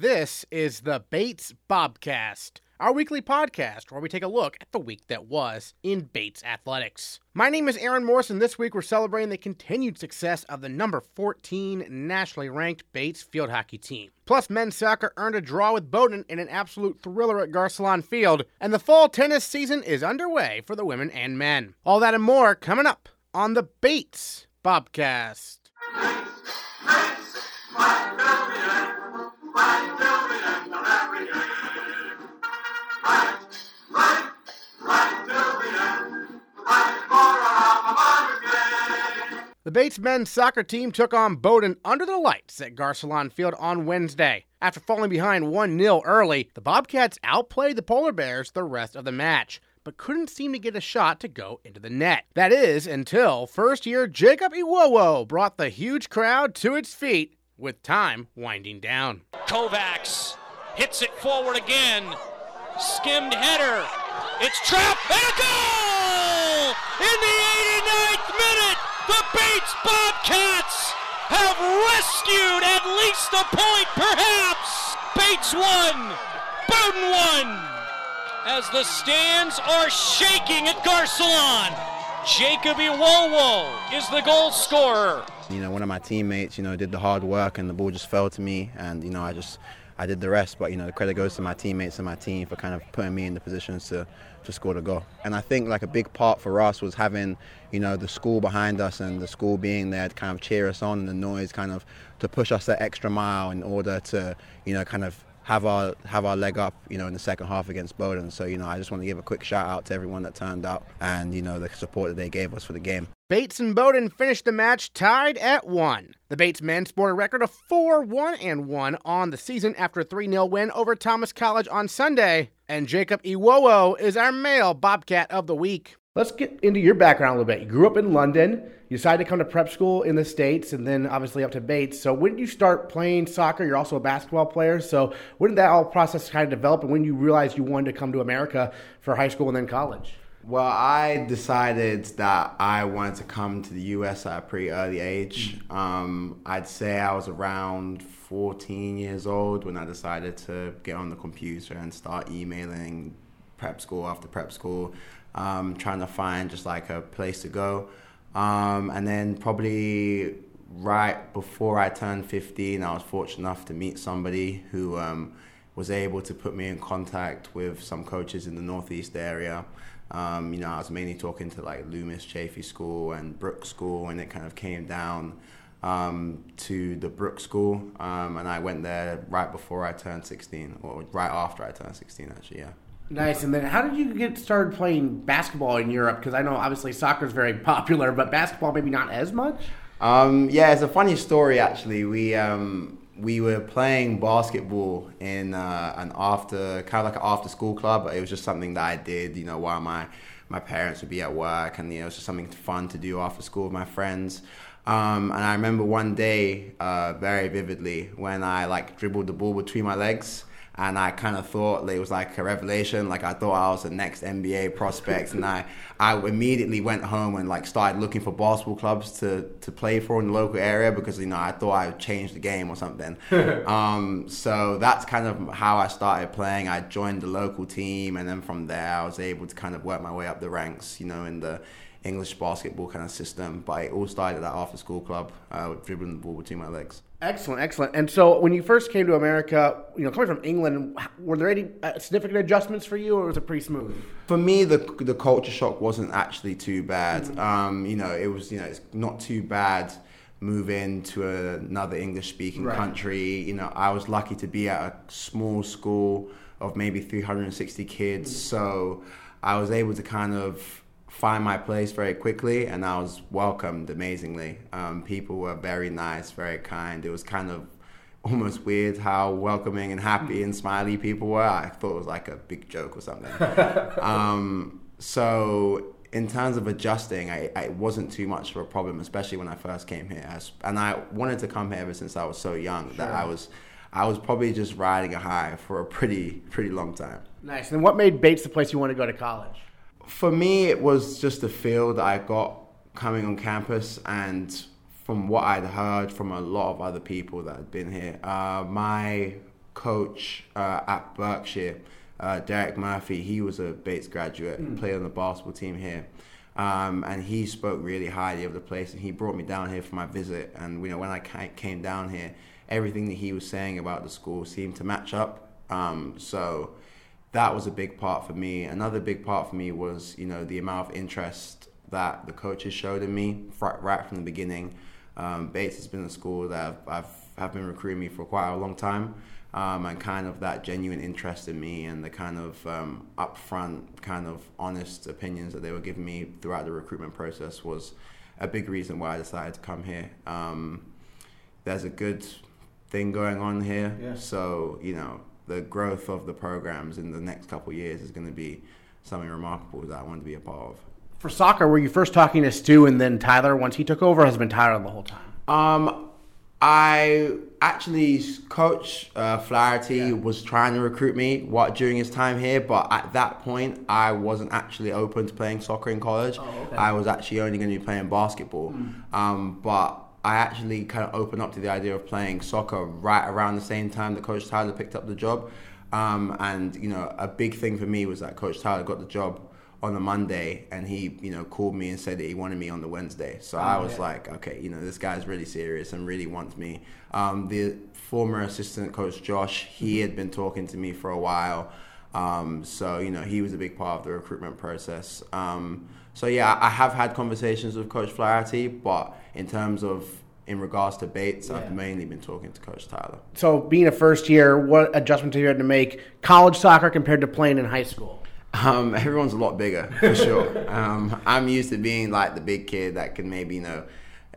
This is the Bates Bobcast, our weekly podcast where we take a look at the week that was in Bates athletics. My name is Aaron Morrison. this week we're celebrating the continued success of the number 14 nationally ranked Bates field hockey team. Plus, men's soccer earned a draw with Bowdoin in an absolute thriller at Garcelon Field, and the fall tennis season is underway for the women and men. All that and more coming up on the Bates Bobcast. The Bates men's soccer team took on Bowdoin under the lights at Garcelon Field on Wednesday. After falling behind 1 0 early, the Bobcats outplayed the Polar Bears the rest of the match, but couldn't seem to get a shot to go into the net. That is, until first year Jacob Iwowo brought the huge crowd to its feet with time winding down. Kovacs hits it forward again. Skimmed header. It's trapped and a goal! In the 89th minute, Bates Bobcats have rescued at least a point, perhaps. Bates won. Bowdoin won. As the stands are shaking at Garcelon, Jacob Iwowo is the goal scorer. You know, one of my teammates, you know, did the hard work and the ball just fell to me, and you know, I just I did the rest. But you know, the credit goes to my teammates and my team for kind of putting me in the positions to to score the goal. And I think like a big part for us was having, you know, the school behind us and the school being there to kind of cheer us on and the noise kind of to push us that extra mile in order to, you know, kind of have our have our leg up, you know, in the second half against Bowdoin. So you know, I just want to give a quick shout out to everyone that turned out and you know the support that they gave us for the game. Bates and Bowdoin finished the match tied at one. The Bates men scored a record of 4 1 and 1 on the season after a 3 0 win over Thomas College on Sunday. And Jacob Iwowo is our male Bobcat of the week. Let's get into your background a little bit. You grew up in London. You decided to come to prep school in the States and then obviously up to Bates. So when did you start playing soccer? You're also a basketball player. So when did that all process kind of develop and when you realized you wanted to come to America for high school and then college? Well, I decided that I wanted to come to the US at a pretty early age. Um, I'd say I was around 14 years old when I decided to get on the computer and start emailing prep school after prep school, um, trying to find just like a place to go. Um, and then probably right before I turned 15, I was fortunate enough to meet somebody who um, was able to put me in contact with some coaches in the Northeast area. Um, you know, I was mainly talking to like Loomis Chaffee School and Brook School, and it kind of came down um, to the Brook School, um, and I went there right before I turned 16, or right after I turned 16, actually, yeah. Nice. And then how did you get started playing basketball in Europe? Because I know obviously soccer is very popular, but basketball maybe not as much. Um, yeah, it's a funny story actually. We um, we were playing basketball in uh, an after kind of like an after school club. But it was just something that I did, you know, while my my parents would be at work, and you know, it was just something fun to do after school with my friends. Um, and I remember one day uh, very vividly when I like dribbled the ball between my legs and I kind of thought it was like a revelation. Like I thought I was the next NBA prospect, and I I immediately went home and like started looking for basketball clubs to to play for in the local area because you know I thought I would change the game or something. um, so that's kind of how I started playing. I joined the local team, and then from there I was able to kind of work my way up the ranks. You know, in the English basketball kind of system. But it all started at that after school club, uh, dribbling the ball between my legs. Excellent, excellent. And so, when you first came to America, you know, coming from England, were there any uh, significant adjustments for you, or was it pretty smooth? For me, the the culture shock wasn't actually too bad. Mm-hmm. Um, you know, it was you know it's not too bad moving to another English speaking right. country. You know, I was lucky to be at a small school of maybe 360 kids, mm-hmm. so I was able to kind of find my place very quickly and I was welcomed amazingly. Um, people were very nice, very kind. It was kind of almost weird how welcoming and happy and smiley people were. I thought it was like a big joke or something. um, so in terms of adjusting, I, I, it wasn't too much of a problem, especially when I first came here. and I wanted to come here ever since I was so young sure. that I was, I was probably just riding a high for a pretty, pretty long time. Nice. And what made Bates the place you want to go to college? For me, it was just the feel that I got coming on campus, and from what I'd heard from a lot of other people that had been here, uh, my coach uh, at Berkshire, uh, Derek Murphy, he was a Bates graduate, mm. played on the basketball team here. Um, and he spoke really highly of the place, and he brought me down here for my visit. And you know, when I came down here, everything that he was saying about the school seemed to match up. Um, so that was a big part for me. Another big part for me was you know the amount of interest that the coaches showed in me right from the beginning. Um, Bates has been a school that I've, I've have been recruiting me for quite a long time um, and kind of that genuine interest in me and the kind of um, upfront, kind of honest opinions that they were giving me throughout the recruitment process was a big reason why I decided to come here. Um, there's a good thing going on here, yeah. so you know the growth of the programs in the next couple years is going to be something remarkable that I want to be a part of. For soccer, were you first talking to Stu and then Tyler once he took over? has been Tyler the whole time? Um, I actually, Coach uh, Flaherty yeah. was trying to recruit me what during his time here, but at that point, I wasn't actually open to playing soccer in college. Oh, okay. I was actually only going to be playing basketball. Mm. Um, but I actually kind of opened up to the idea of playing soccer right around the same time that Coach Tyler picked up the job. Um, and you know, a big thing for me was that Coach Tyler got the job on a Monday, and he, you know, called me and said that he wanted me on the Wednesday. So oh, I was yeah. like, okay, you know, this guy's really serious and really wants me. Um, the former assistant coach Josh, he mm-hmm. had been talking to me for a while. Um, so you know, he was a big part of the recruitment process. Um, so yeah, I have had conversations with Coach Flaherty, but in terms of in regards to Bates, yeah. I've mainly been talking to Coach Tyler. So, being a first year, what adjustments have you had to make college soccer compared to playing in high school? Um, everyone's a lot bigger for sure. um, I'm used to being like the big kid that can maybe you know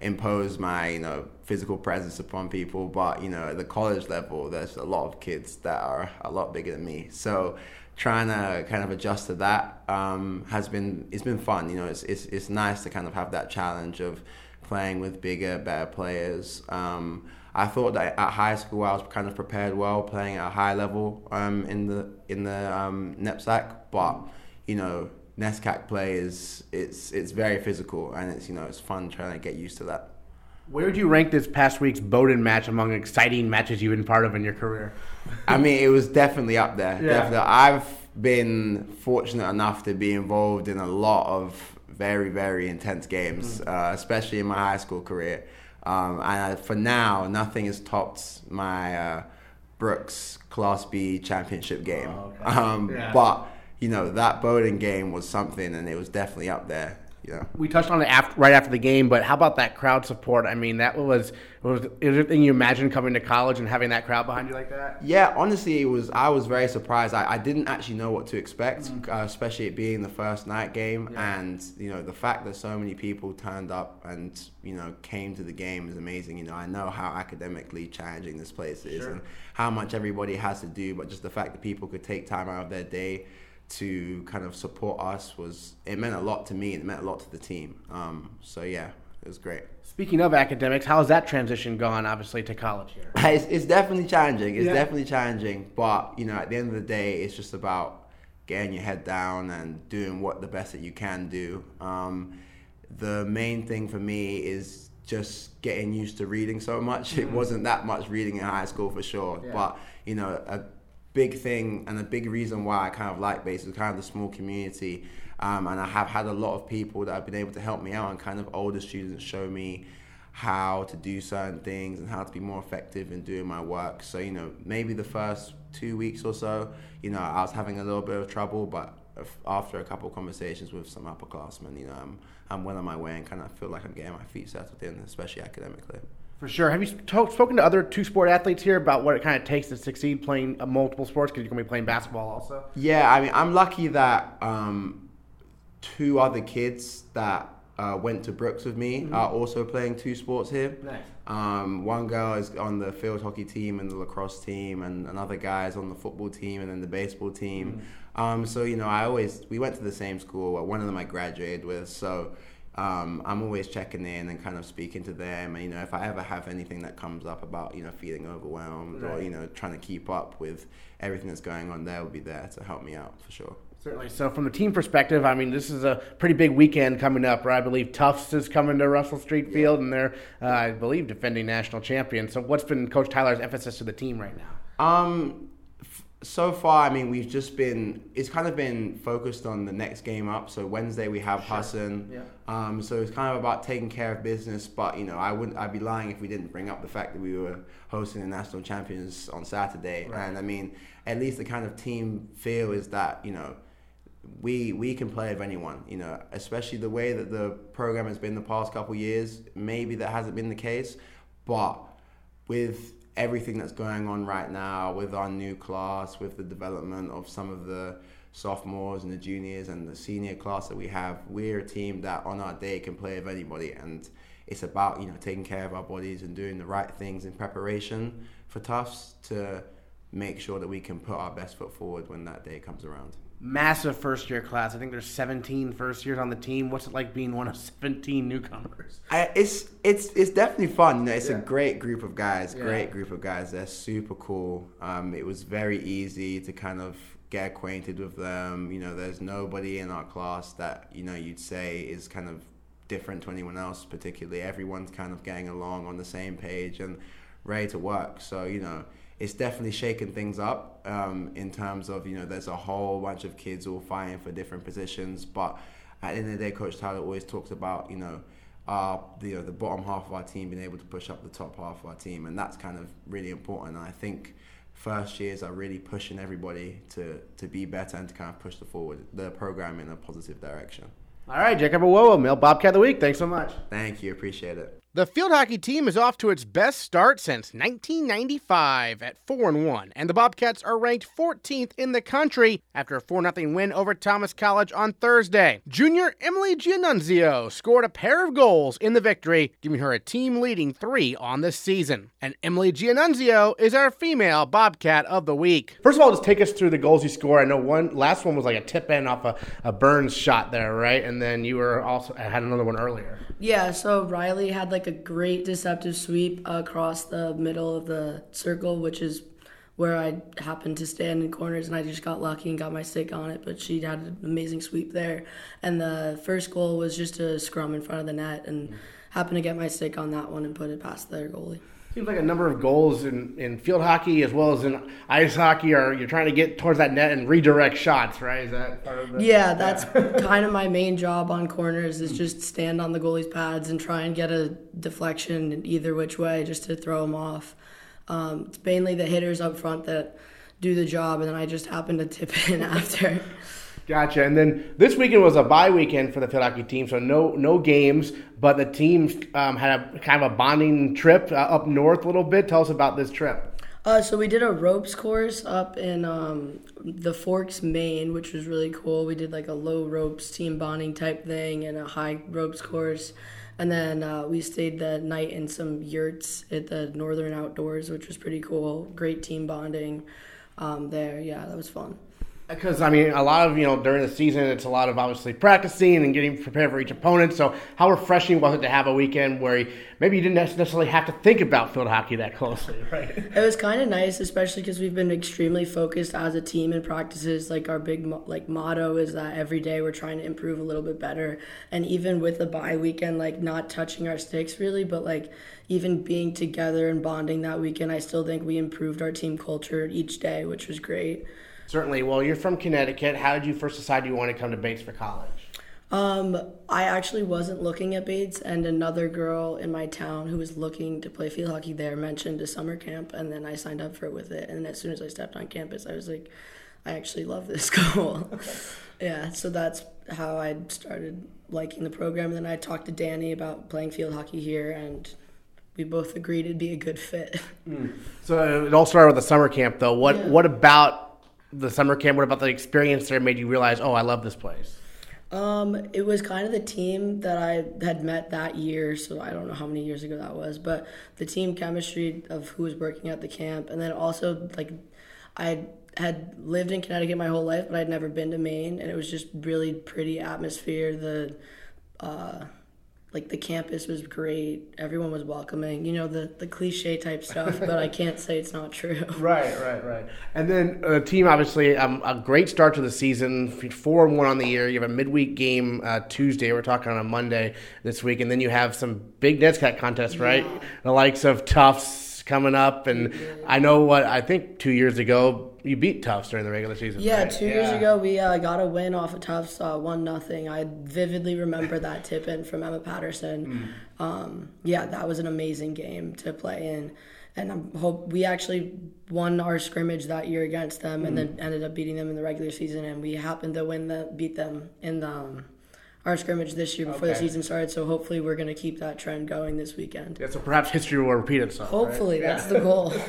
impose my you know physical presence upon people, but you know at the college level, there's a lot of kids that are a lot bigger than me. So trying to kind of adjust to that um, has been it's been fun. You know, it's, it's it's nice to kind of have that challenge of playing with bigger, better players. Um, I thought that at high school I was kind of prepared well, playing at a high level um, in the in the um, NEPSAC. But you know, NESCAC play is it's it's very physical, and it's you know it's fun trying to get used to that. Where would you rank this past week's Bowdoin match among exciting matches you've been part of in your career? I mean, it was definitely up there. Yeah. Definitely, I've been fortunate enough to be involved in a lot of very very intense games, mm. uh, especially in my high school career. Um, and for now, nothing has topped my uh, Brooks Class B championship game. Oh, okay. um, yeah. But you know that Bowdoin game was something, and it was definitely up there. Yeah. We touched on it after, right after the game, but how about that crowd support? I mean, that was was anything you imagine coming to college and having that crowd behind you like that? Yeah, honestly, it was. I was very surprised. I, I didn't actually know what to expect, mm-hmm. uh, especially it being the first night game, yeah. and you know the fact that so many people turned up and you know came to the game is amazing. You know, I know how academically challenging this place is sure. and how much everybody has to do, but just the fact that people could take time out of their day to kind of support us was it meant a lot to me. And it meant a lot to the team. Um, so yeah, it was great. Speaking of academics, how's that transition gone? Obviously to college here. It's, it's definitely challenging. It's yeah. definitely challenging. But you know, at the end of the day, it's just about getting your head down and doing what the best that you can do. Um, the main thing for me is just getting used to reading so much. Mm-hmm. It wasn't that much reading in high school for sure, yeah. but you know, a big thing and a big reason why I kind of like Bates is kind of the small community. Um, and I have had a lot of people that have been able to help me out and kind of older students show me how to do certain things and how to be more effective in doing my work. So, you know, maybe the first two weeks or so, you know, I was having a little bit of trouble, but after a couple of conversations with some upperclassmen, you know, I'm, I'm well on my way and kind of feel like I'm getting my feet settled in, especially academically. For sure. Have you spoken to other two sport athletes here about what it kind of takes to succeed playing uh, multiple sports? Because you're going to be playing basketball also. Yeah, I mean, I'm lucky that um, two other kids that uh, went to Brooks with me mm-hmm. are also playing two sports here. Nice. Um, one girl is on the field hockey team and the lacrosse team, and another guy is on the football team and then the baseball team. Mm-hmm. Um, so you know, I always we went to the same school. One of them I graduated with, so um, I'm always checking in and kind of speaking to them. And, you know, if I ever have anything that comes up about, you know, feeling overwhelmed right. or, you know, trying to keep up with everything that's going on, they'll be there to help me out for sure. Certainly. So, from the team perspective, I mean, this is a pretty big weekend coming up. Right? I believe Tufts is coming to Russell Street Field, and they're, uh, I believe, defending national champions. So, what's been Coach Tyler's emphasis to the team right now? Um, so far, I mean, we've just been. It's kind of been focused on the next game up. So Wednesday we have Husson. Yeah. Um, so it's kind of about taking care of business. But you know, I wouldn't. I'd be lying if we didn't bring up the fact that we were hosting the national champions on Saturday. Right. And I mean, at least the kind of team feel is that you know. We, we can play with anyone, you know, especially the way that the program has been the past couple years. Maybe that hasn't been the case, but with everything that's going on right now, with our new class, with the development of some of the sophomores and the juniors and the senior class that we have, we're a team that on our day can play with anybody, and it's about you know taking care of our bodies and doing the right things in preparation for Tufts to make sure that we can put our best foot forward when that day comes around. Massive first year class. I think there's 17 first years on the team. What's it like being one of 17 newcomers? I, it's it's it's definitely fun. You know, it's Yeah. a great group of guys. Yeah. Great group of guys. They're super cool. Um, it was very easy to kind of get acquainted with them. You know, there's nobody in our class that you know you'd say is kind of different to anyone else. Particularly, everyone's kind of getting along on the same page and ready to work. So you know. It's definitely shaken things up um, in terms of you know there's a whole bunch of kids all fighting for different positions, but at the end of the day, Coach Tyler always talks about you know our the, you know, the bottom half of our team being able to push up the top half of our team, and that's kind of really important. And I think first years are really pushing everybody to to be better and to kind of push the forward the program in a positive direction. All right, Jacob Iwowo, Male Bobcat of the Week. Thanks so much. Thank you, appreciate it. The field hockey team is off to its best start since 1995 at 4 and 1, and the Bobcats are ranked 14th in the country after a 4 0 win over Thomas College on Thursday. Junior Emily Gianunzio scored a pair of goals in the victory, giving her a team leading 3 on the season. And Emily Gianunzio is our female Bobcat of the week. First of all, just take us through the goals you scored. I know one last one was like a tip in off a, a Burns shot there, right? And then you were also had another one earlier. Yeah, so Riley had like a great deceptive sweep across the middle of the circle, which is where I happened to stand in corners, and I just got lucky and got my stick on it. But she had an amazing sweep there, and the first goal was just a scrum in front of the net, and mm-hmm. happened to get my stick on that one and put it past their goalie. Seems like a number of goals in, in field hockey as well as in ice hockey are you're trying to get towards that net and redirect shots, right? Is that part of the Yeah, that's kind of my main job on corners is just stand on the goalie's pads and try and get a deflection either which way just to throw them off. Um, it's mainly the hitters up front that do the job, and then I just happen to tip in after. Gotcha. And then this weekend was a bye weekend for the hockey team, so no no games. But the team um, had a kind of a bonding trip uh, up north a little bit. Tell us about this trip. Uh, so we did a ropes course up in um, the Forks, Maine, which was really cool. We did like a low ropes team bonding type thing and a high ropes course, and then uh, we stayed the night in some yurts at the Northern Outdoors, which was pretty cool. Great team bonding um, there. Yeah, that was fun. Because I mean, a lot of you know during the season, it's a lot of obviously practicing and getting prepared for each opponent. So, how refreshing was it to have a weekend where you, maybe you didn't necessarily have to think about field hockey that closely, right? It was kind of nice, especially because we've been extremely focused as a team in practices. Like our big like motto is that every day we're trying to improve a little bit better. And even with the bye weekend, like not touching our sticks really, but like even being together and bonding that weekend, I still think we improved our team culture each day, which was great. Certainly. Well, you're from Connecticut. How did you first decide you want to come to Bates for college? Um, I actually wasn't looking at Bates, and another girl in my town who was looking to play field hockey there mentioned a summer camp, and then I signed up for it with it. And as soon as I stepped on campus, I was like, I actually love this school. yeah, so that's how I started liking the program. And then I talked to Danny about playing field hockey here, and we both agreed it'd be a good fit. So it all started with the summer camp, though. What Yeah. What about the summer camp? What about the experience there made you realize, oh, I love this place? Um, it was kind of the team that I had met that year, so I don't know how many years ago that was, but the team chemistry of who was working at the camp, and then also like I had lived in Connecticut my whole life, but I'd never been to Maine, and it was just really pretty atmosphere. The uh, like the campus was great, everyone was welcoming, you know the the cliche type stuff, but I can't say it's not true. Right, right, right. And then uh, team, obviously, um, a great start to the season, four and one on the year. You have a midweek game uh, Tuesday. We're talking on a Monday this week, and then you have some big NESCAC contests, right? The likes of Tufts, Tufts coming up, and I know what I think two years ago you beat Tufts during the regular season. Yeah, right? two years ago we uh, got a win off of Tufts, uh, one nothing. I vividly remember that tip in from Emma Patterson. Um, yeah, that was an amazing game to play in, and I hope we actually won our scrimmage that year against them, and then ended up beating them in the regular season, and we happened to win the beat them in the. Um, our scrimmage this year before the season started, so hopefully we're going to keep that trend going this weekend. Yeah, so perhaps history will repeat itself. right? Hopefully, that's the goal.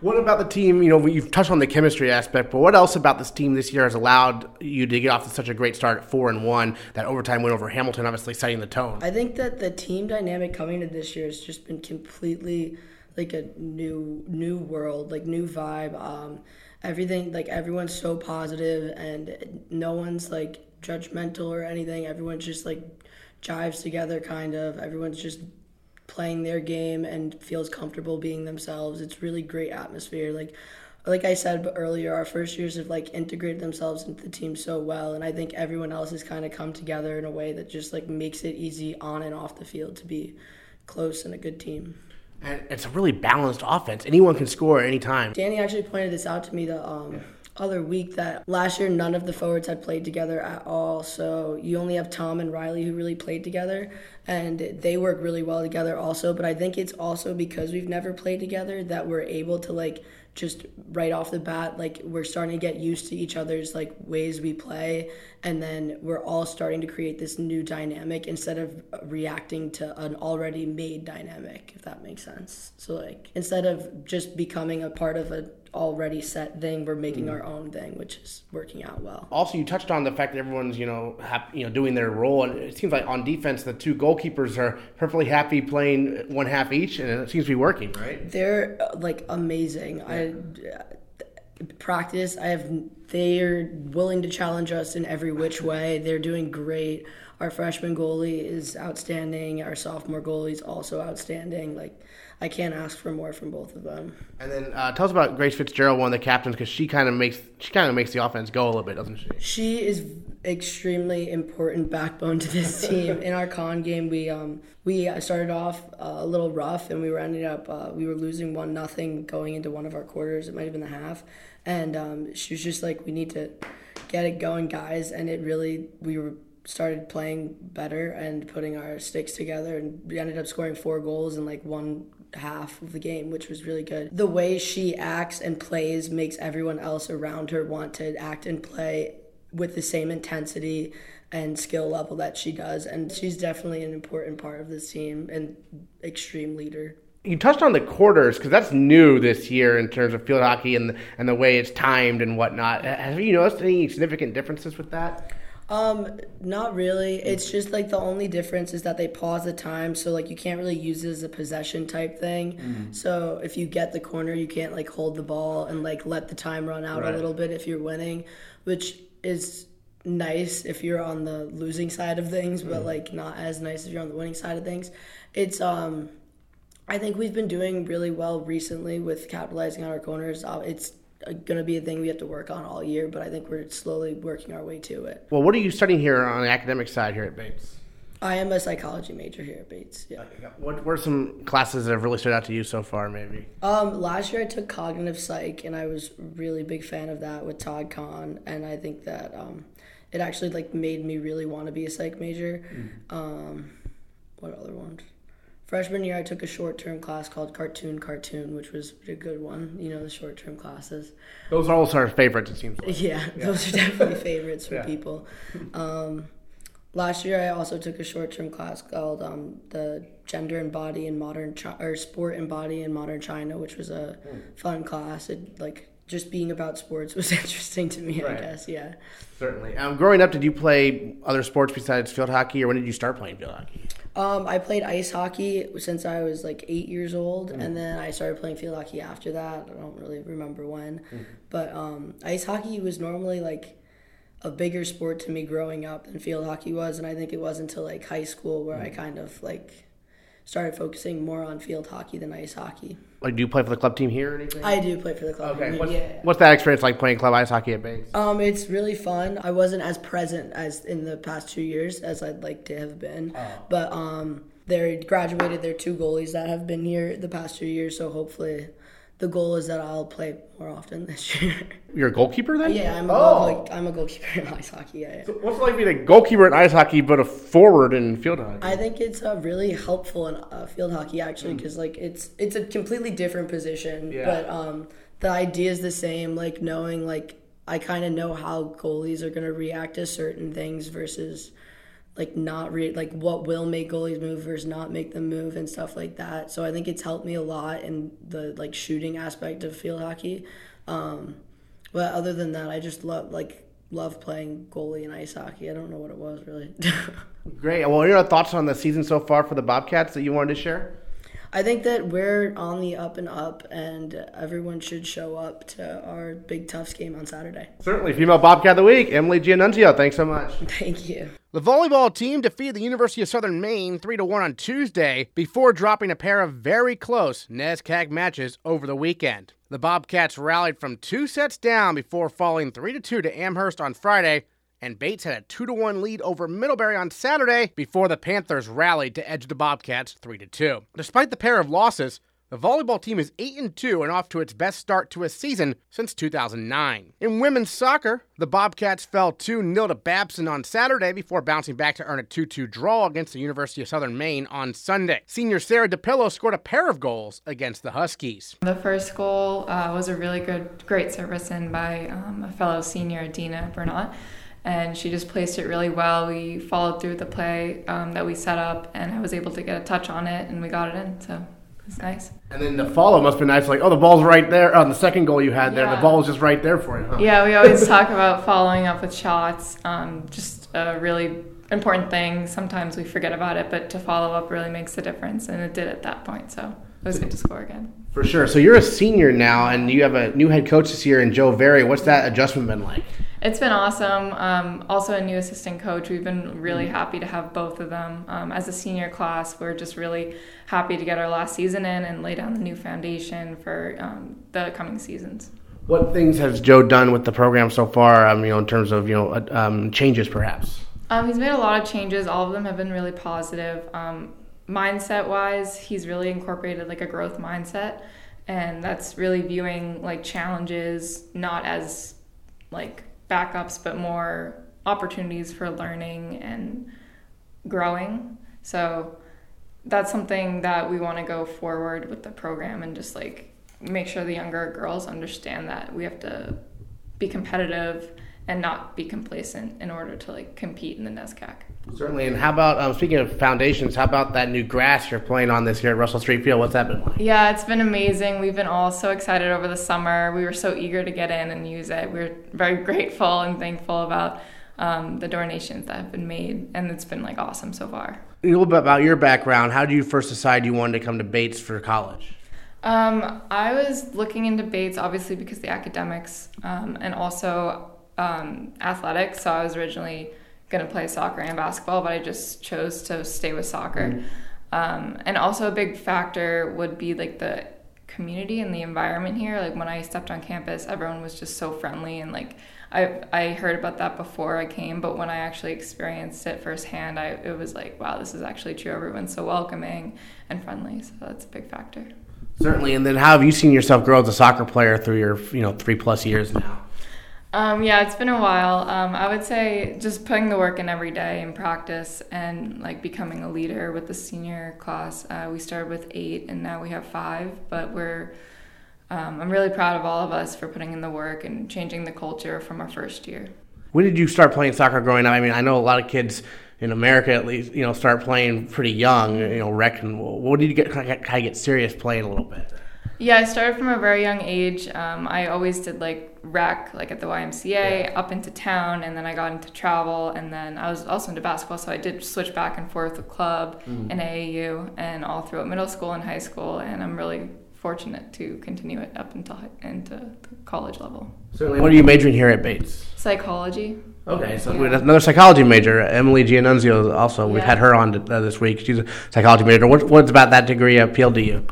What about the team? You know, you've touched on the chemistry aspect, but what else about this team this year has allowed you to get off to such a great start at four and one? That overtime win over Hamilton, obviously setting the tone. I think that the team dynamic coming to this year has just been completely like a new new world, like new vibe. Um, everything like everyone's so positive and no one's like judgmental or anything. Everyone's just like jives together kind of. Everyone's just playing their game and feels comfortable being themselves. It's really great atmosphere. Like like I said earlier, our first years have like integrated themselves into the team so well, and I think everyone else has kind of come together in a way that just like makes it easy on and off the field to be close and a good team. And it's a really balanced offense. Anyone can score at any time. Danny actually pointed this out to me the um, other week that last year none of the forwards had played together at all. So you only have Tom and Riley who really played together, and they work really well together also. But I think it's also because we've never played together that we're able to like just right off the bat like we're starting to get used to each other's like ways we play and then we're all starting to create this new dynamic instead of reacting to an already made dynamic if that makes sense so like instead of just becoming a part of a already set thing we're making our own thing which is working out well Also, you touched on the fact that everyone's you know hap- you know doing their role, and it seems like on defense the two goalkeepers are perfectly happy playing one half each, and it seems to be working, right? They're uh, like amazing. I uh, practice. I have. They're willing to challenge us in every which way. They're doing great. Our freshman goalie is outstanding. Our sophomore goalie is also outstanding. Like I can't ask for more from both of them. And then uh, tell us about Grace Fitzgerald, one of the captains, because she kind of makes she kind of makes the offense go a little bit, doesn't she? She is extremely important backbone to this team. In our Conn game, we um we started off uh, a little rough, and we were ending up uh, we were losing one nothing going into one of our quarters. It might have been the half, and um, she was just like, "We need to get it going, guys." And it really we were started playing better and putting our sticks together, and we ended up scoring four goals in like one half of the game, which was really good. The way she acts and plays makes everyone else around her want to act and play with the same intensity and skill level that she does. And she's definitely an important part of this team and extreme leader. You touched on the quarters because that's new this year in terms of field hockey and and the way it's timed and whatnot. Have you noticed any significant differences with that? Um, not really. It's just like the only difference is that they pause the time, so like you can't really use it as a possession type thing. So if you get the corner, you can't like hold the ball and like let the time run out Right. a little bit if you're winning, which is nice if you're on the losing side of things, but like not as nice if you're on the winning side of things. It's um I think we've been doing really well recently with capitalizing on our corners. Uh, it's going to be a thing we have to work on all year, but I think we're slowly working our way to it. Well, what are you studying here on the academic side here at Bates? I am a psychology major here at Bates. Yeah. What were some classes that have really stood out to you so far, maybe? Um, last year I took cognitive psych, and I was really big fan of that with Todd Kahan, and I think that um, it actually like made me really want to be a psych major. Um, what other ones? Freshman year, I took a short-term class called Cartoon Cartoon, which was a good one. You know the short-term classes. Those are also our favorites, it seems like. Yeah, those are definitely favorites for Yeah. people. Um, last year, I also took a short-term class called um, the Gender and Body in Modern Chi- or Sport and Body in Modern China, which was a fun class. It like just being about sports was interesting to me. Right. I guess, yeah. Certainly. Um, growing up, did you play other sports besides field hockey, or when did you start playing field hockey? Um, I played ice hockey since I was like eight years old, and then I started playing field hockey after that. I don't really remember when, but um, ice hockey was normally like a bigger sport to me growing up than field hockey was, and I think it was until like high school where I kind of like started focusing more on field hockey than ice hockey. Like, do you play for the club team here or anything? I do play for the club. okay. yeah, What's, yeah. what's that experience like playing club ice hockey at Bates? Um, it's really fun. I wasn't as present as in the past two years as I'd like to have been, oh. but um, they're graduated. They're two goalies that have been here the past two years. So hopefully, the goal is that I'll play more often this year. You're a goalkeeper then? yeah, I'm a, Oh. goal, like, I'm a goalkeeper in ice hockey. Yeah, yeah. What's it like being a goalkeeper in ice hockey, but a forward in field hockey? I think it's uh, really helpful in uh, field hockey actually because like it's it's a completely different position, Yeah. but um, the idea is the same. Like knowing like I kind of know how goalies are gonna react to certain things versus like not re- like what will make goalies move versus not make them move and stuff like that. So I think it's helped me a lot in the like shooting aspect of field hockey. Um, but other than that, I just love like love playing goalie in ice hockey. I don't know what it was really. Great. Well, what are your thoughts on the season so far for the Bobcats that you wanted to share? I think that we're on the up and up, and everyone should show up to our Big Tufts game on Saturday. Certainly. Female Bobcat of the Week, Emily Gianunzio. Thanks so much. Thank you. The volleyball team defeated the University of Southern Maine 3 to 1 on Tuesday before dropping a pair of very close NESCAC matches over the weekend. The Bobcats rallied from two sets down before falling 3 to 2 to Amherst on Friday, and Bates had a 2 to 1 lead over Middlebury on Saturday before the Panthers rallied to edge the Bobcats 3 to 2. Despite the pair of losses, the volleyball team is 8 and 2 and off to its best start to a season since 2009. In women's soccer, the Bobcats fell 2 0 to Babson on Saturday before bouncing back to earn a 2 2 draw against the University of Southern Maine on Sunday. Senior Sarah DiPillo scored a pair of goals against the Huskies. The first goal uh, was a really good, great service in by um, a fellow senior, Dina Bernat, and she just placed it really well. We followed through the play um, that we set up, and I was able to get a touch on it, and we got it in. So it was nice. And then the follow must have been nice. Like, oh, the ball's right there. On the second goal you had there, the Yeah. ball was just right there for you. Huh? Yeah, we always talk about following up with shots. Um, just a really important thing. Sometimes we forget about it, but to follow up really makes a difference, and it did at that point. So it was good to score again. For sure. So you're a senior now, and you have a new head coach this year in Joe Very. What's that adjustment been like? It's been awesome. Um, also, a new assistant coach. We've been really happy to have both of them. Um, as a senior class, we're just really happy to get our last season in and lay down the new foundation for um, the coming seasons. What things has Joe done with the program so far? Um, you know, in terms of you know uh, um, changes, perhaps. Um, he's made a lot of changes. All of them have been really positive. Um, mindset wise, he's really incorporated like a growth mindset, and that's really viewing like challenges not as like backups, but more opportunities for learning and growing. So that's something that we want to go forward with the program and just like make sure the younger girls understand that we have to be competitive and not be complacent in order to like compete in the NESCAC. Certainly. And how about um, speaking of foundations? How about that new grass you're playing on this year at Russell Street Field? What's that been like? Yeah, it's been amazing. We've been all so excited over the summer. We were so eager to get in and use it. We're very grateful and thankful about um, the donations that have been made, and it's been like awesome so far. A little bit about your background. How did you first decide you wanted to come to Bates for college? Um, I was looking into Bates obviously because the academics um, and also um, athletics. So I was originally going to play soccer and basketball, but I just chose to stay with soccer. Um, and also a big factor would be like the community and the environment here. Like when I stepped on campus, everyone was just so friendly and like I I heard about that before I came, but when I actually experienced it firsthand, I it was like wow, this is actually true. Everyone's so welcoming and friendly, so that's a big factor. Certainly. And then how have you seen yourself grow as a soccer player through your you know three plus years now? Um, yeah, it's been a while. Um, I would say just putting the work in every day in practice and like becoming a leader with the senior class. Uh, we started with eight and now we have five, but we're um, I'm really proud of all of us for putting in the work and changing the culture from our first year. When did you start playing soccer growing up? I mean, I know a lot of kids in America, at least, you know, start playing pretty young. You know, reckon. What did you get kind of get serious playing a little bit? Yeah, I started from a very young age. Um, I always did like rec, like at the YMCA, up into town, and then I got into travel, and then I was also into basketball, so I did switch back and forth with club and AAU, and all throughout middle school and high school, and I'm really fortunate to continue it up until into the college level. Certainly. What are you majoring here at Bates? Psychology. Okay, so we have another psychology major, Emily Gianunzio. Also, we've Yeah. had her on uh, this week. She's a psychology major. What, what's about that degree appealed to you?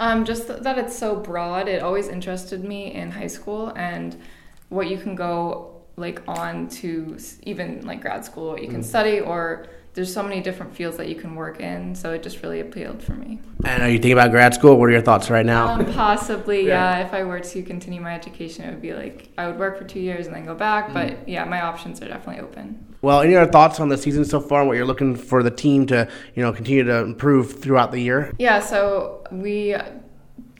Um, just th- that it's so broad. It always interested me in high school and what you can go like on to even like grad school, what you can study, or there's so many different fields that you can work in, so it just really appealed for me. And are you thinking about grad school? What are your thoughts right now? Um, possibly, yeah. yeah. If I were to continue my education, it would be like I would work for two years and then go back. Mm. But yeah, my options are definitely open. Well, any other thoughts on the season so far and what you're looking for the team to, you know, continue to improve throughout the year? Yeah, so we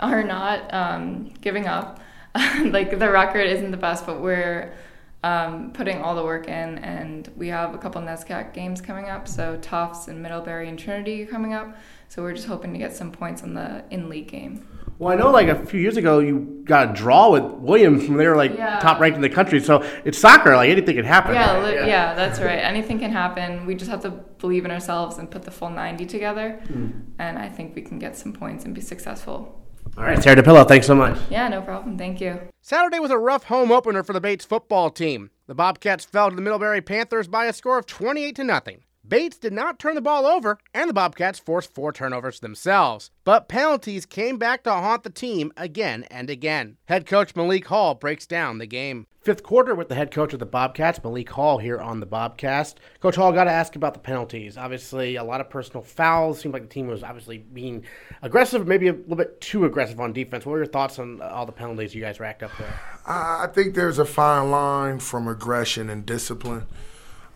are not um, giving up. like the record isn't the best, but we're um, putting all the work in, and we have a couple NESCAC games coming up. So Tufts and Middlebury and Trinity are coming up. So we're just hoping to get some points on the in league game. Well, I know like a few years ago you got a draw with Williams from they were like yeah. top ranked in the country. So it's soccer, like anything can happen. Yeah, right? li- yeah, yeah, that's right. Anything can happen. We just have to believe in ourselves and put the full 90 together. Mm. And I think we can get some points and be successful. All right, Sarah DiPillo, thanks so much. Yeah, no problem. Thank you. Saturday was a rough home opener for the Bates football team. The Bobcats fell to the Middlebury Panthers by a score of 28 to nothing. Bates did not turn the ball over, and the Bobcats forced four turnovers themselves. But penalties came back to haunt the team again and again. Head coach Malik Hall breaks down the game. Fifth quarter with the head coach of the Bobcats, Malik Hall, here on the Bobcast. Coach Hall, got to ask about the penalties. Obviously, a lot of personal fouls. Seemed like the team was obviously being aggressive, maybe a little bit too aggressive on defense. What were your thoughts on all the penalties you guys racked up there? I think there's a fine line from aggression and discipline.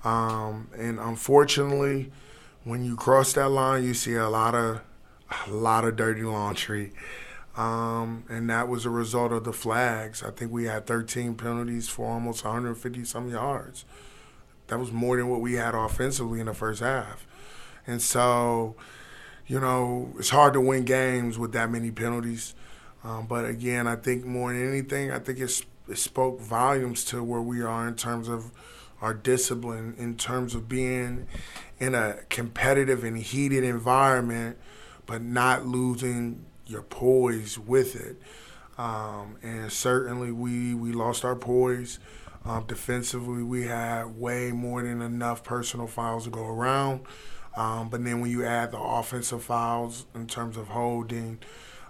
Um, and unfortunately, when you cross that line, you see a lot of a lot of dirty laundry. Um, and that was a result of the flags. I think we had 13 penalties for almost 150 some yards. That was more than what we had offensively in the first half. And so, you know, it's hard to win games with that many penalties. Um, but again, I think more than anything, I think it spoke volumes to where we are in terms of our discipline in terms of being in a competitive and heated environment, but not losing your poise with it. Um, and certainly, we we lost our poise. Um, defensively, we had way more than enough personal fouls to go around. Um, but then when you add the offensive fouls in terms of holding,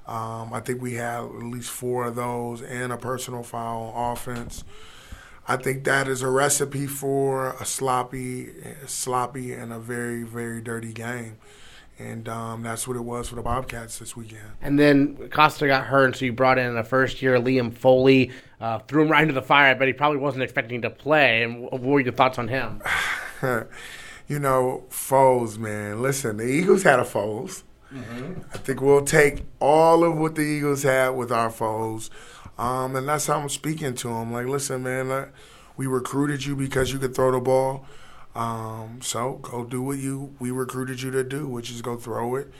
um, I think we had at least four of those and a personal foul on offense. I think that is a recipe for a sloppy, sloppy, and a very, very dirty game. And um, that's what it was for the Bobcats this weekend. And then Costa got hurt, and so you brought in a first year Liam Foley, uh, threw him right into the fire, but he probably wasn't expecting to play. And what were your thoughts on him? you know, Foles, man. Listen, the Eagles had a Foles. Mm-hmm. I think we'll take all of what the Eagles had with our Foles. Um, and that's how I'm speaking to him. Like, listen, man, we recruited you because you could throw the ball. Um, so go do what you we recruited you to do, which is go throw it.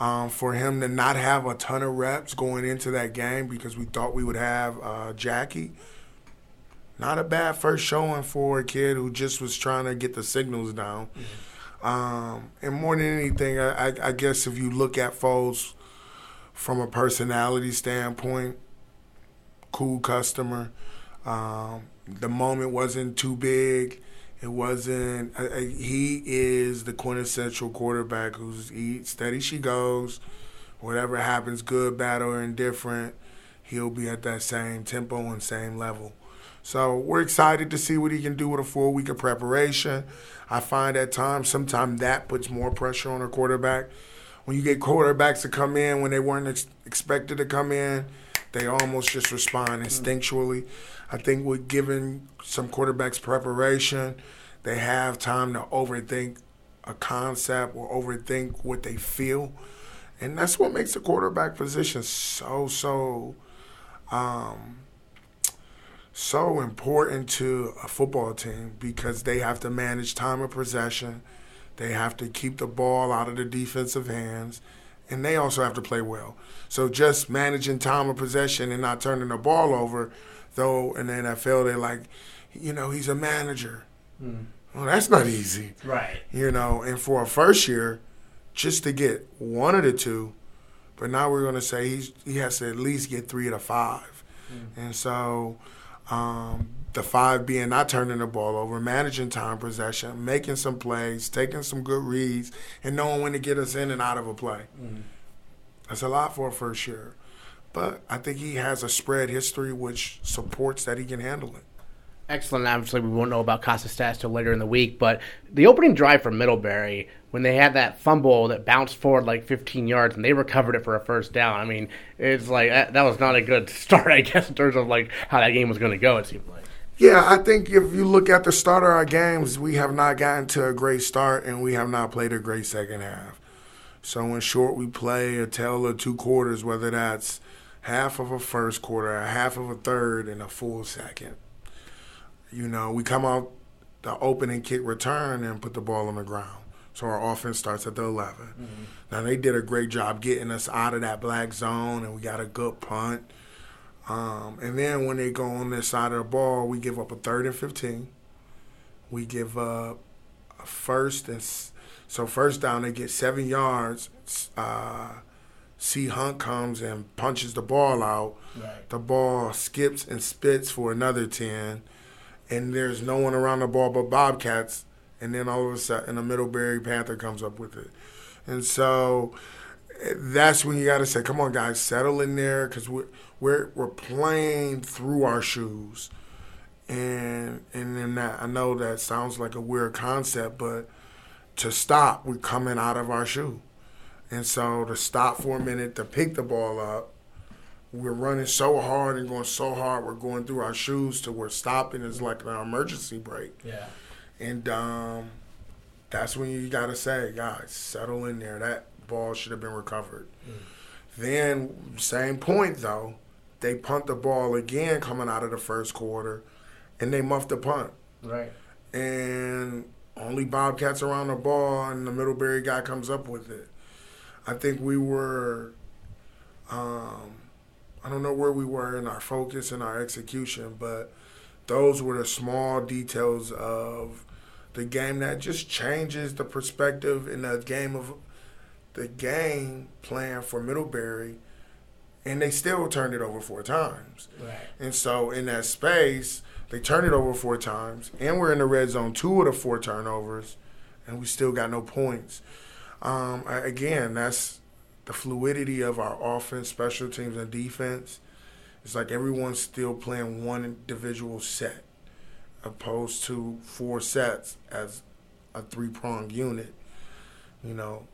Um, for him to not have a ton of reps going into that game because we thought we would have uh, Jackie. Not a bad first showing for a kid who just was trying to get the signals down. Mm-hmm. Um, and more than anything, I, I, I guess if you look at Foles from a personality standpoint, cool customer. Um, the moment wasn't too big. It wasn't. I, I, he is the quintessential quarterback who's steady. She goes. Whatever happens, good, bad, or indifferent, he'll be at that same tempo and same level. So we're excited to see what he can do with a full week of preparation. I find at times, sometimes that puts more pressure on a quarterback. When you get quarterbacks to come in when they weren't ex- expected to come in, they almost just respond instinctually. I think with giving some quarterbacks preparation, they have time to overthink a concept or overthink what they feel. And that's what makes the quarterback position so, so, um, so important to a football team because they have to manage time of possession. They have to keep the ball out of the defensive hands and they also have to play well. So just managing time of possession and not turning the ball over, though in the NFL they're like, you know, he's a manager. Mm. Well, that's not easy. Right. You know, and for a first year, just to get one of the two, but now we're going to say he's, he has to at least get three of the five. Mm. And so um, the five being not turning the ball over, managing time possession, making some plays, taking some good reads, and knowing when to get us in and out of a play. Mm-hmm. That's a lot for a first year. But I think he has a spread history which supports that he can handle it. Excellent. Obviously, we won't know about Costa's stats till later in the week, but the opening drive for Middlebury, when they had that fumble that bounced forward like 15 yards and they recovered it for a first down, I mean, it's like that, that was not a good start, I guess, in terms of like how that game was going to go. It seemed like. Yeah, I think if you look at the start of our games, we have not gotten to a great start and we have not played a great second half. So in short, we play a tale of two quarters, whether that's half of a first quarter, a half of a third, and a full second. You know, we come out the opening kick return and put the ball on the ground. So our offense starts at the 11. Mm-hmm. Now they did a great job getting us out of that black zone, and we got a good punt. Um, and then when they go on this side of the ball, we give up a third and 15. We give up a first and so first down they get seven yards. Uh, C Hunt comes and punches the ball out. Right. The ball skips and spits for another ten, and there's no one around the ball but Bobcats. And then all of a sudden, a Middlebury Panther comes up with it, and so that's when you got to say, "Come on, guys, settle in there," because we're we're we're playing through our shoes, and and then that I know that sounds like a weird concept, but to stop, we're coming out of our shoe, and so to stop for a minute to pick the ball up, we're running so hard and going so hard, we're going through our shoes to where stopping is like an emergency brake. Yeah, and um, that's when you got to say, guys, settle in there. That ball should have been recovered. Mm. Then, same point though, they punt the ball again coming out of the first quarter, and they muffed the punt. Right. And only Bobcats around the ball, and the Middlebury guy comes up with it. I think we were, um, I don't know where we were in our focus and our execution, but those were the small details of the game that just changes the perspective in the game of the game plan for Middlebury, and they still turned it over four times. Right. And so in that space, they turned it over four times, and we're in the red zone two of the four turnovers, and we still got no points. Um, again, that's the fluidity of our offense, special teams, and defense. It's like everyone's still playing one individual set, opposed to four sets as a three pronged unit. You know,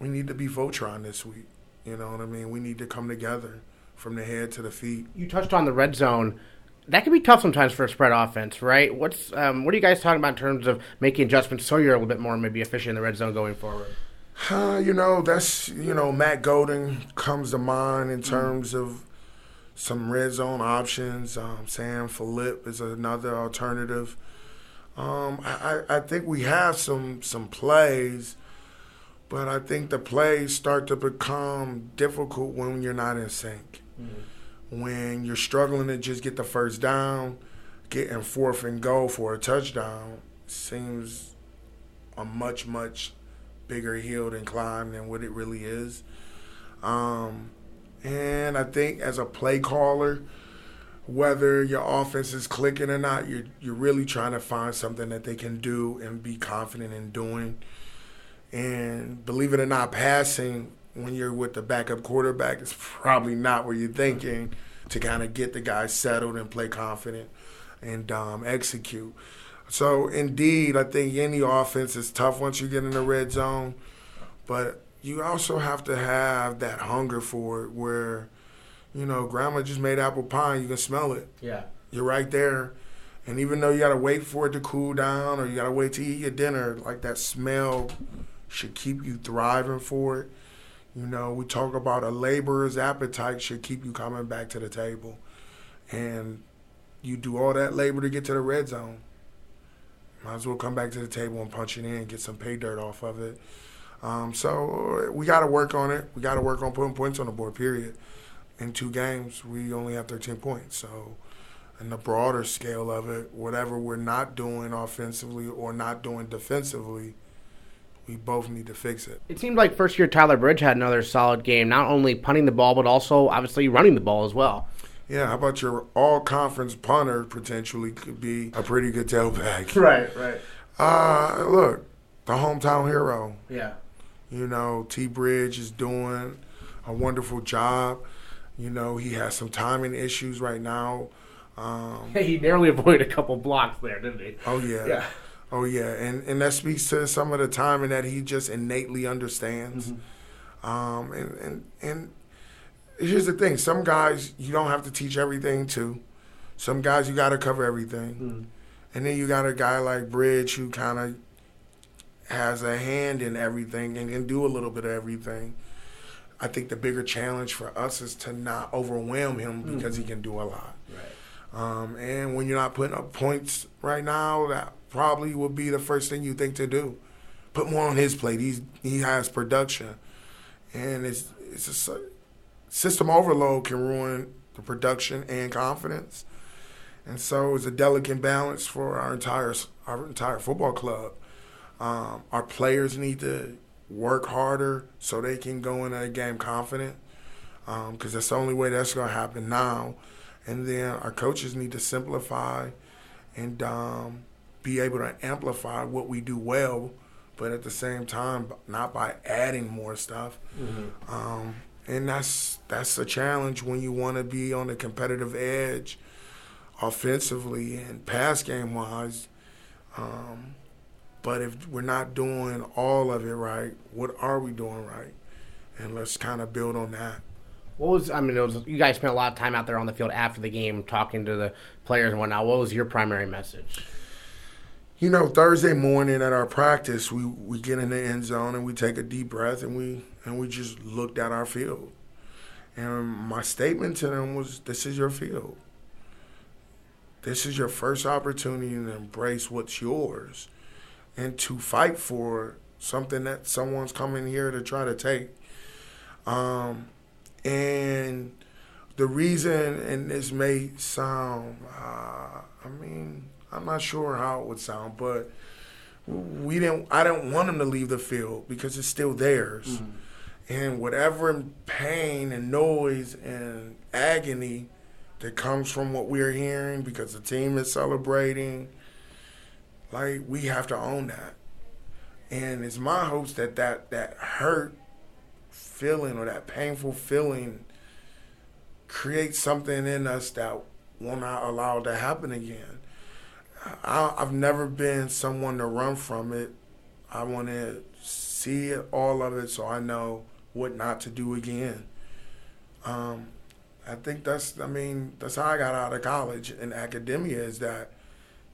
we need to be Voltron this week. You know what I mean? We need to come together from the head to the feet. You touched on the red zone. That can be tough sometimes for a spread offense, right? What's um, what are you guys talking about in terms of making adjustments so you're a little bit more maybe efficient in the red zone going forward? Uh, you know, that's you know Matt Golden comes to mind in terms mm. of some red zone options. Um, Sam Philip is another alternative. Um, I, I think we have some some plays but I think the plays start to become difficult when you're not in sync. Mm-hmm. When you're struggling to just get the first down, getting fourth and goal for a touchdown seems a much, much bigger hill and climb than what it really is. Um, and I think as a play caller, whether your offense is clicking or not, you're you're really trying to find something that they can do and be confident in doing. And believe it or not, passing when you're with the backup quarterback is probably not what you're thinking to kind of get the guys settled and play confident and um, execute. So, indeed, I think any offense is tough once you get in the red zone, but you also have to have that hunger for it where, you know, grandma just made apple pie, you can smell it. Yeah. You're right there. And even though you got to wait for it to cool down or you got to wait to eat your dinner, like that smell should keep you thriving for it. You know, we talk about a laborer's appetite should keep you coming back to the table. And you do all that labor to get to the red zone. Might as well come back to the table and punch it in, get some pay dirt off of it. Um, so we got to work on it. We got to work on putting points on the board. Period. In two games, we only have 13 points. So, in the broader scale of it, whatever we're not doing offensively or not doing defensively, we both need to fix it. It seemed like first year Tyler Bridge had another solid game, not only punting the ball, but also obviously running the ball as well. Yeah, how about your all conference punter potentially could be a pretty good tailback? Right, right. Uh, look, the hometown hero. Yeah. You know, T Bridge is doing a wonderful job. You know, he has some timing issues right now. Um, he narrowly avoided a couple blocks there, didn't he? oh yeah. Yeah. Oh yeah, and and that speaks to some of the timing that he just innately understands. Um, and and and here's the thing: some guys you don't have to teach everything to. Some guys you got to cover everything, and then you got a guy like Bridge who kind of has a hand in everything and can do a little bit of everything. I think the bigger challenge for us is to not overwhelm him because he can do a lot. Um, and when you're not putting up points right now, that probably would be the first thing you think to do. Put more on his plate. He's he has production, and it's it's a system overload can ruin the production and confidence. And so it's a delicate balance for our entire our entire football club. Um, our players need to work harder so they can go into a game confident, because that's the only way that's going to happen now. And then our coaches need to simplify and um, be able to amplify what we do well, but at the same time, not by adding more stuff. Um, and that's that's a challenge when you want to be on the competitive edge, offensively and pass game wise. Um, but if we're not doing all of it right, what are we doing right? And let's kind of build on that. What was I mean? It was you guys spent a lot of time out there on the field after the game, talking to the players and whatnot. What was your primary message? You know, Thursday morning at our practice, we, we get in the end zone and we take a deep breath and we and we just looked at our field. And my statement to them was, "This is your field. This is your first opportunity to embrace what's yours, and to fight for something that someone's coming here to try to take." Um, and the reason, and this may sound, uh, I mean, I'm not sure how it would sound, but we didn't. I didn't want them to leave the field because it's still theirs, mm-hmm. and whatever pain and noise and agony that comes from what we're hearing because the team is celebrating, like we have to own that. And it's my hopes that that that hurt feeling or that painful feeling creates something in us that will not allow it to happen again. I, I've never been someone to run from it. I want to see it, all of it so I know what not to do again. Um, I think that's, I mean, that's how I got out of college and academia is that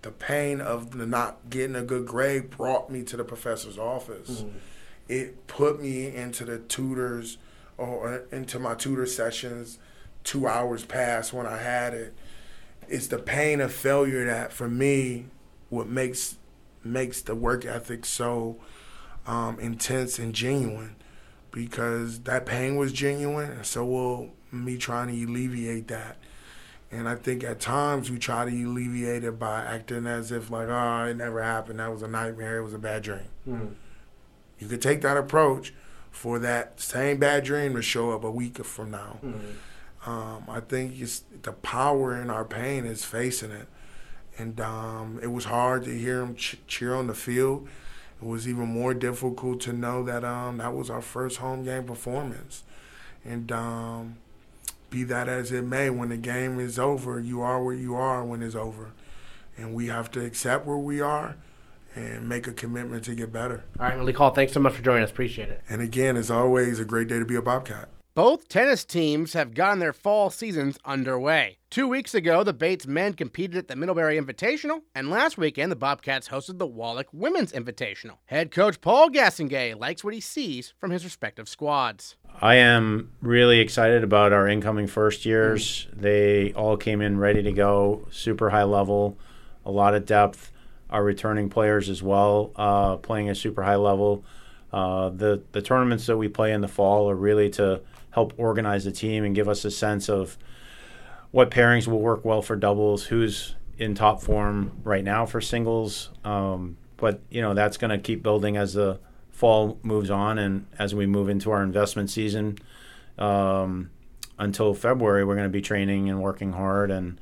the pain of the not getting a good grade brought me to the professor's office. It put me into the tutors or into my tutor sessions two hours past when I had it. It's the pain of failure that, for me, what makes makes the work ethic so um, intense and genuine, because that pain was genuine, and so will me trying to alleviate that. And I think at times we try to alleviate it by acting as if like, oh, it never happened. That was a nightmare. It was a bad dream. You could take that approach for that same bad dream to show up a week from now. Um, I think it's the power in our pain is facing it, and um, it was hard to hear him ch- cheer on the field. It was even more difficult to know that um, that was our first home game performance, and um, be that as it may, when the game is over, you are where you are when it's over, and we have to accept where we are, and make a commitment to get better. All right, Malik Hall, thanks so much for joining us. Appreciate it. And again, it's always a great day to be a Bobcat. Both tennis teams have gotten their fall seasons underway. Two weeks ago, the Bates men competed at the Middlebury Invitational, and last weekend, the Bobcats hosted the Wallach Women's Invitational. Head coach Paul Gastonguay likes what he sees from his respective squads. I am really excited about our incoming first years. They all came in ready to go, super high level, a lot of depth. Our returning players as well, uh, playing at super high level. Uh, the the tournaments that we play in the fall are really to help organize the team and give us a sense of what pairings will work well for doubles, who's in top form right now for singles. Um, but you know that's going to keep building as the fall moves on and as we move into our investment season. Um, until February, we're going to be training and working hard, and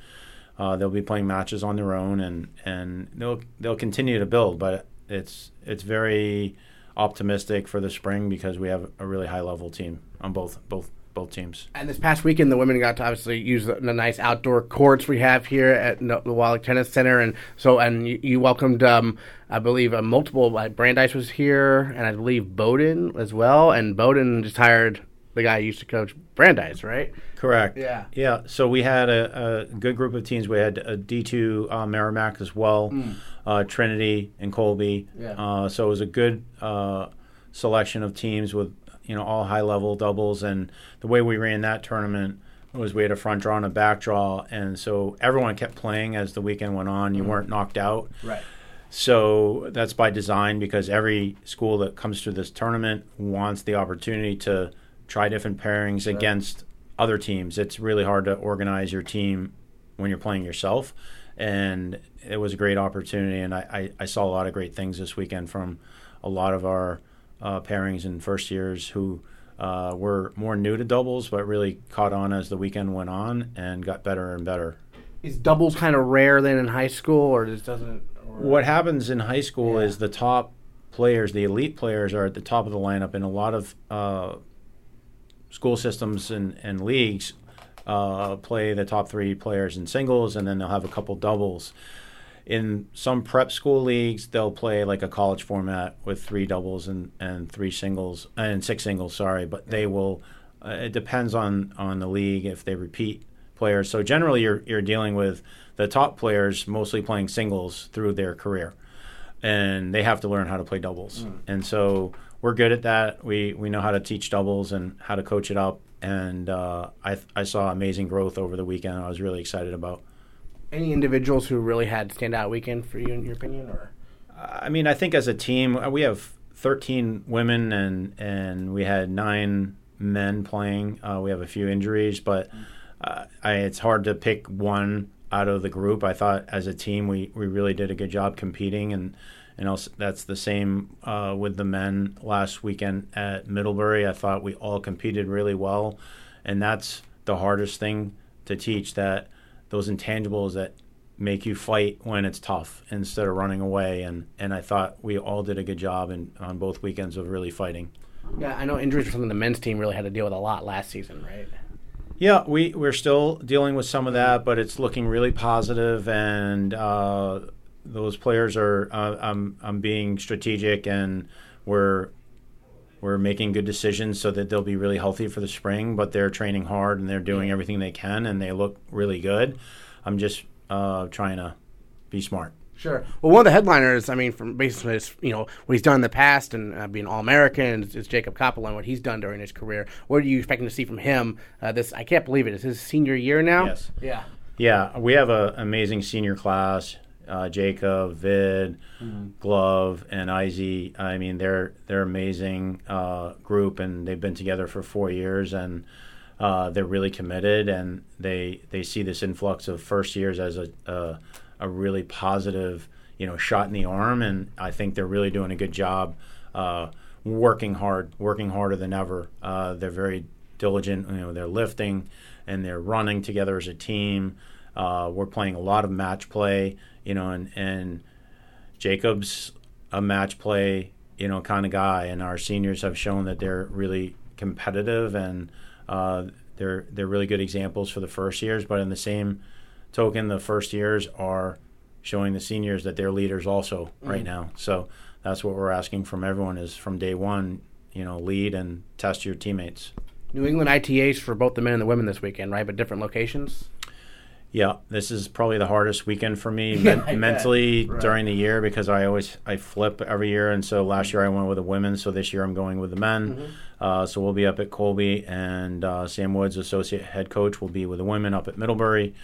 uh, they'll be playing matches on their own, and and they'll they'll continue to build. But it's it's very optimistic for the spring because we have a really high level team on both both both teams. And this past weekend, the women got to obviously use the, the nice outdoor courts we have here at the Wallach Tennis Center, and so and you, you welcomed, um, I believe, uh, multiple. Like Brandeis was here, and I believe Bowdoin as well. And Bowdoin just hired the guy who used to coach Brandeis, right? Correct. Yeah. Yeah. So we had a, a good group of teams. We had a D2 uh, Merrimack as well, uh, Trinity and Colby. Yeah. Uh, so it was a good uh, selection of teams with you know all high level doubles. And the way we ran that tournament was we had a front draw and a back draw, and so everyone kept playing as the weekend went on. You mm-hmm. weren't knocked out. Right. So that's by design because every school that comes to this tournament wants the opportunity to try different pairings against other teams. It's really hard to organize your team when you're playing yourself. And it was a great opportunity. And I, I, I saw a lot of great things this weekend from a lot of our uh, pairings and first years who uh, were more new to doubles, but really caught on as the weekend went on and got better and better. Is doubles kind of rare then in high school, or just doesn't? Or, What happens in high school Yeah. is the top players, the elite players, are at the top of the lineup in a lot of uh, school systems and, and leagues. Uh, play the top three players in singles, and then they'll have a couple doubles. In some prep school leagues, they'll play like a college format with three doubles and, and three singles and six singles. Sorry, but they will. Uh, it depends on on the league if they repeat players. So generally, you're you're dealing with the top players mostly playing singles through their career, and they have to learn how to play doubles. And so we're good at that. We we know how to teach doubles and how to coach it up. And uh, I I saw amazing growth over the weekend. I was really excited about. Any individuals who really had standout weekend for you, in your opinion, or? I mean, I think as a team, uh, we have 13 women and and we had nine men playing. Uh, we have a few injuries, but uh, I, it's hard to pick one out of the group. I thought as a team, we, we really did a good job competing, and and also that's the same uh, with the men last weekend at Middlebury. I thought we all competed really well, and that's the hardest thing to teach that those intangibles that make you fight when it's tough instead of running away. And, and I thought we all did a good job in, on both weekends of really fighting. Yeah, I know injuries were something the men's team really had to deal with a lot last season, right? Yeah, we, we're still dealing with some of that, but it's looking really positive, and uh, those players are. Uh, I'm I'm being strategic, and we're we're making good decisions so that they'll be really healthy for the spring. But they're training hard and they're doing everything they can, and they look really good. I'm just uh, trying to be smart. Sure. Well, one of the headliners, I mean, from basically, his, you know, what he's done in the past and uh, being All American is, is Jacob Koppel and what he's done during his career. What are you expecting to see from him? Uh, this, I can't believe it. It's his senior year now. Yes. Yeah. Yeah, we have an amazing senior class. Uh, Jacob, Vid, Glove, and Izzy. I mean, they're they're amazing uh, group, and they've been together for four years, and uh, they're really committed, and they they see this influx of first years as a a, a really positive, you know, shot in the arm, and I think they're really doing a good job. Uh, working hard, working harder than ever. Uh, they're very diligent. You know, they're lifting and they're running together as a team. Uh, we're playing a lot of match play, you know, and, and Jacob's a match play, you know, kind of guy, and our seniors have shown that they're really competitive and uh, they're they're really good examples for the first years. But in the same token, the first years are showing the seniors that they're leaders also right now. So that's what we're asking from everyone is from day one, you know, lead and test your teammates. New England ITAs for both the men and the women this weekend, right? But different locations. Yeah, this is probably the hardest weekend for me Yeah, men- mentally Right. during the year because I always I flip every year, and so last year I went with the women, so this year I'm going with the men. Mm-hmm. Uh, so we'll be up at Colby, and uh, Sam Woods, associate head coach, will be with the women up at Middlebury.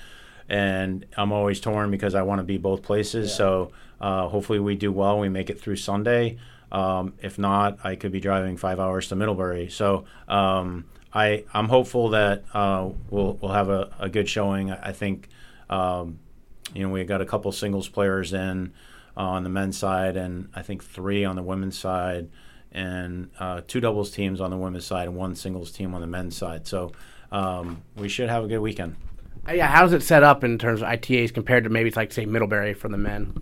And I'm always torn because I want to be both places. So uh, hopefully we do well. We make it through Sunday. Um, if not, I could be driving five hours to Middlebury. So um, I I'm hopeful that uh, we'll we'll have a, a good showing. I think um, you know we got a couple singles players in uh, on the men's side, and I think three on the women's side, and uh, two doubles teams on the women's side, and one singles team on the men's side. So um, we should have a good weekend. Uh, yeah, how's it set up in terms of ITAs compared to maybe it's like say Middlebury for the men?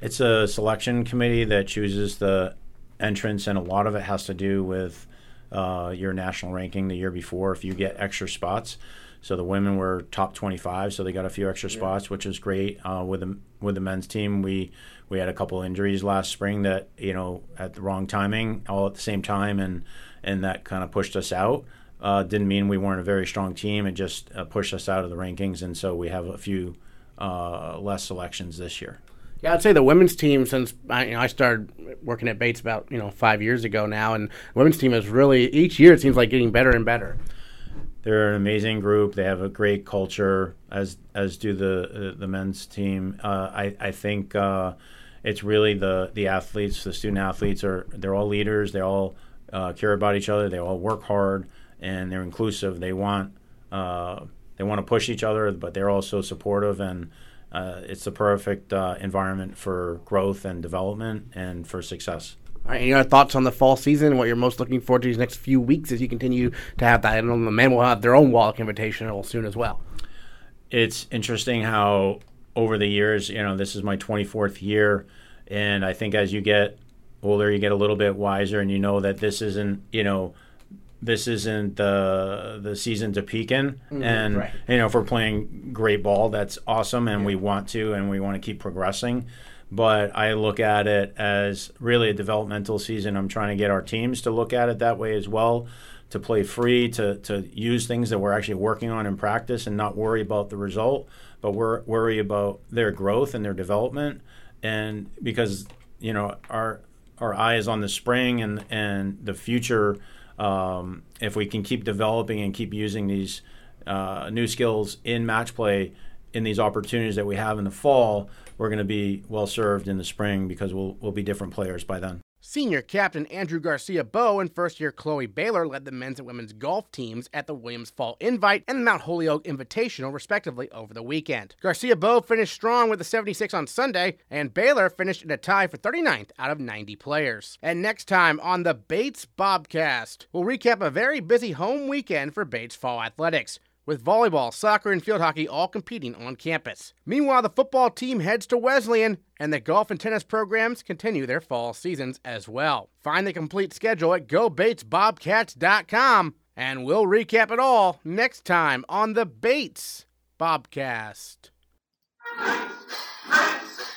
It's a selection committee that chooses the entrance, and a lot of it has to do with uh, your national ranking the year before if you get extra spots. So the women were top 25, so they got a few extra spots, which is great. Uh, with the with the men's team, we we had a couple injuries last spring that you know at the wrong timing, all at the same time, and and that kind of pushed us out. Uh, didn't mean we weren't a very strong team. It just uh, pushed us out of the rankings, and so we have a few uh, less selections this year. Yeah, I'd say the women's team since I, you know, I started working at Bates about you know five years ago now, and the women's team is really each year it seems like getting better and better. They're an amazing group. They have a great culture, as as do the uh, the men's team. Uh, I I think uh, it's really the the athletes, the student athletes are they're all leaders. They all uh, care about each other. They all work hard and they're inclusive. They want uh, they want to push each other, but they're also supportive and uh, it's the perfect uh, environment for growth and development and for success. All right, any other thoughts on the fall season what you're most looking forward to these next few weeks as you continue to have that? And the men will have their own Wallach Invitational soon as well. It's interesting how over the years, you know, this is my 24th year, and I think as you get older, you get a little bit wiser, and you know that this isn't, you know, this isn't the the season to peak in. Mm-hmm, and right. you know, if we're playing great ball, that's awesome, and yeah. we want to, and we want to keep progressing. But I look at it as really a developmental season. I'm trying to get our teams to look at it that way as well, to play free, to to use things that we're actually working on in practice, and not worry about the result, but we're worry about their growth and their development. And because you know our our eye is on the spring and and the future um, if we can keep developing and keep using these uh, new skills in match play in these opportunities that we have in the fall, we're going to be well served in the spring because we'll we'll be different players by then. Senior captain Andrew Garcia Bow and first year Chloe Baylor led the men's and women's golf teams at the Williams Fall Invite and the Mount Holyoke Invitational, respectively, over the weekend. Garcia Bow finished strong with a 76 on Sunday, and Baylor finished in a tie for 39th out of 90 players. And next time on the Bates Bobcast, we'll recap a very busy home weekend for Bates Fall Athletics with volleyball, soccer, and field hockey all competing on campus. Meanwhile, the football team heads to Wesleyan, and the golf and tennis programs continue their fall seasons as well. Find the complete schedule at gobatesbobcats.com, and we'll recap it all next time on the Bates Bobcast. Bates, Bates,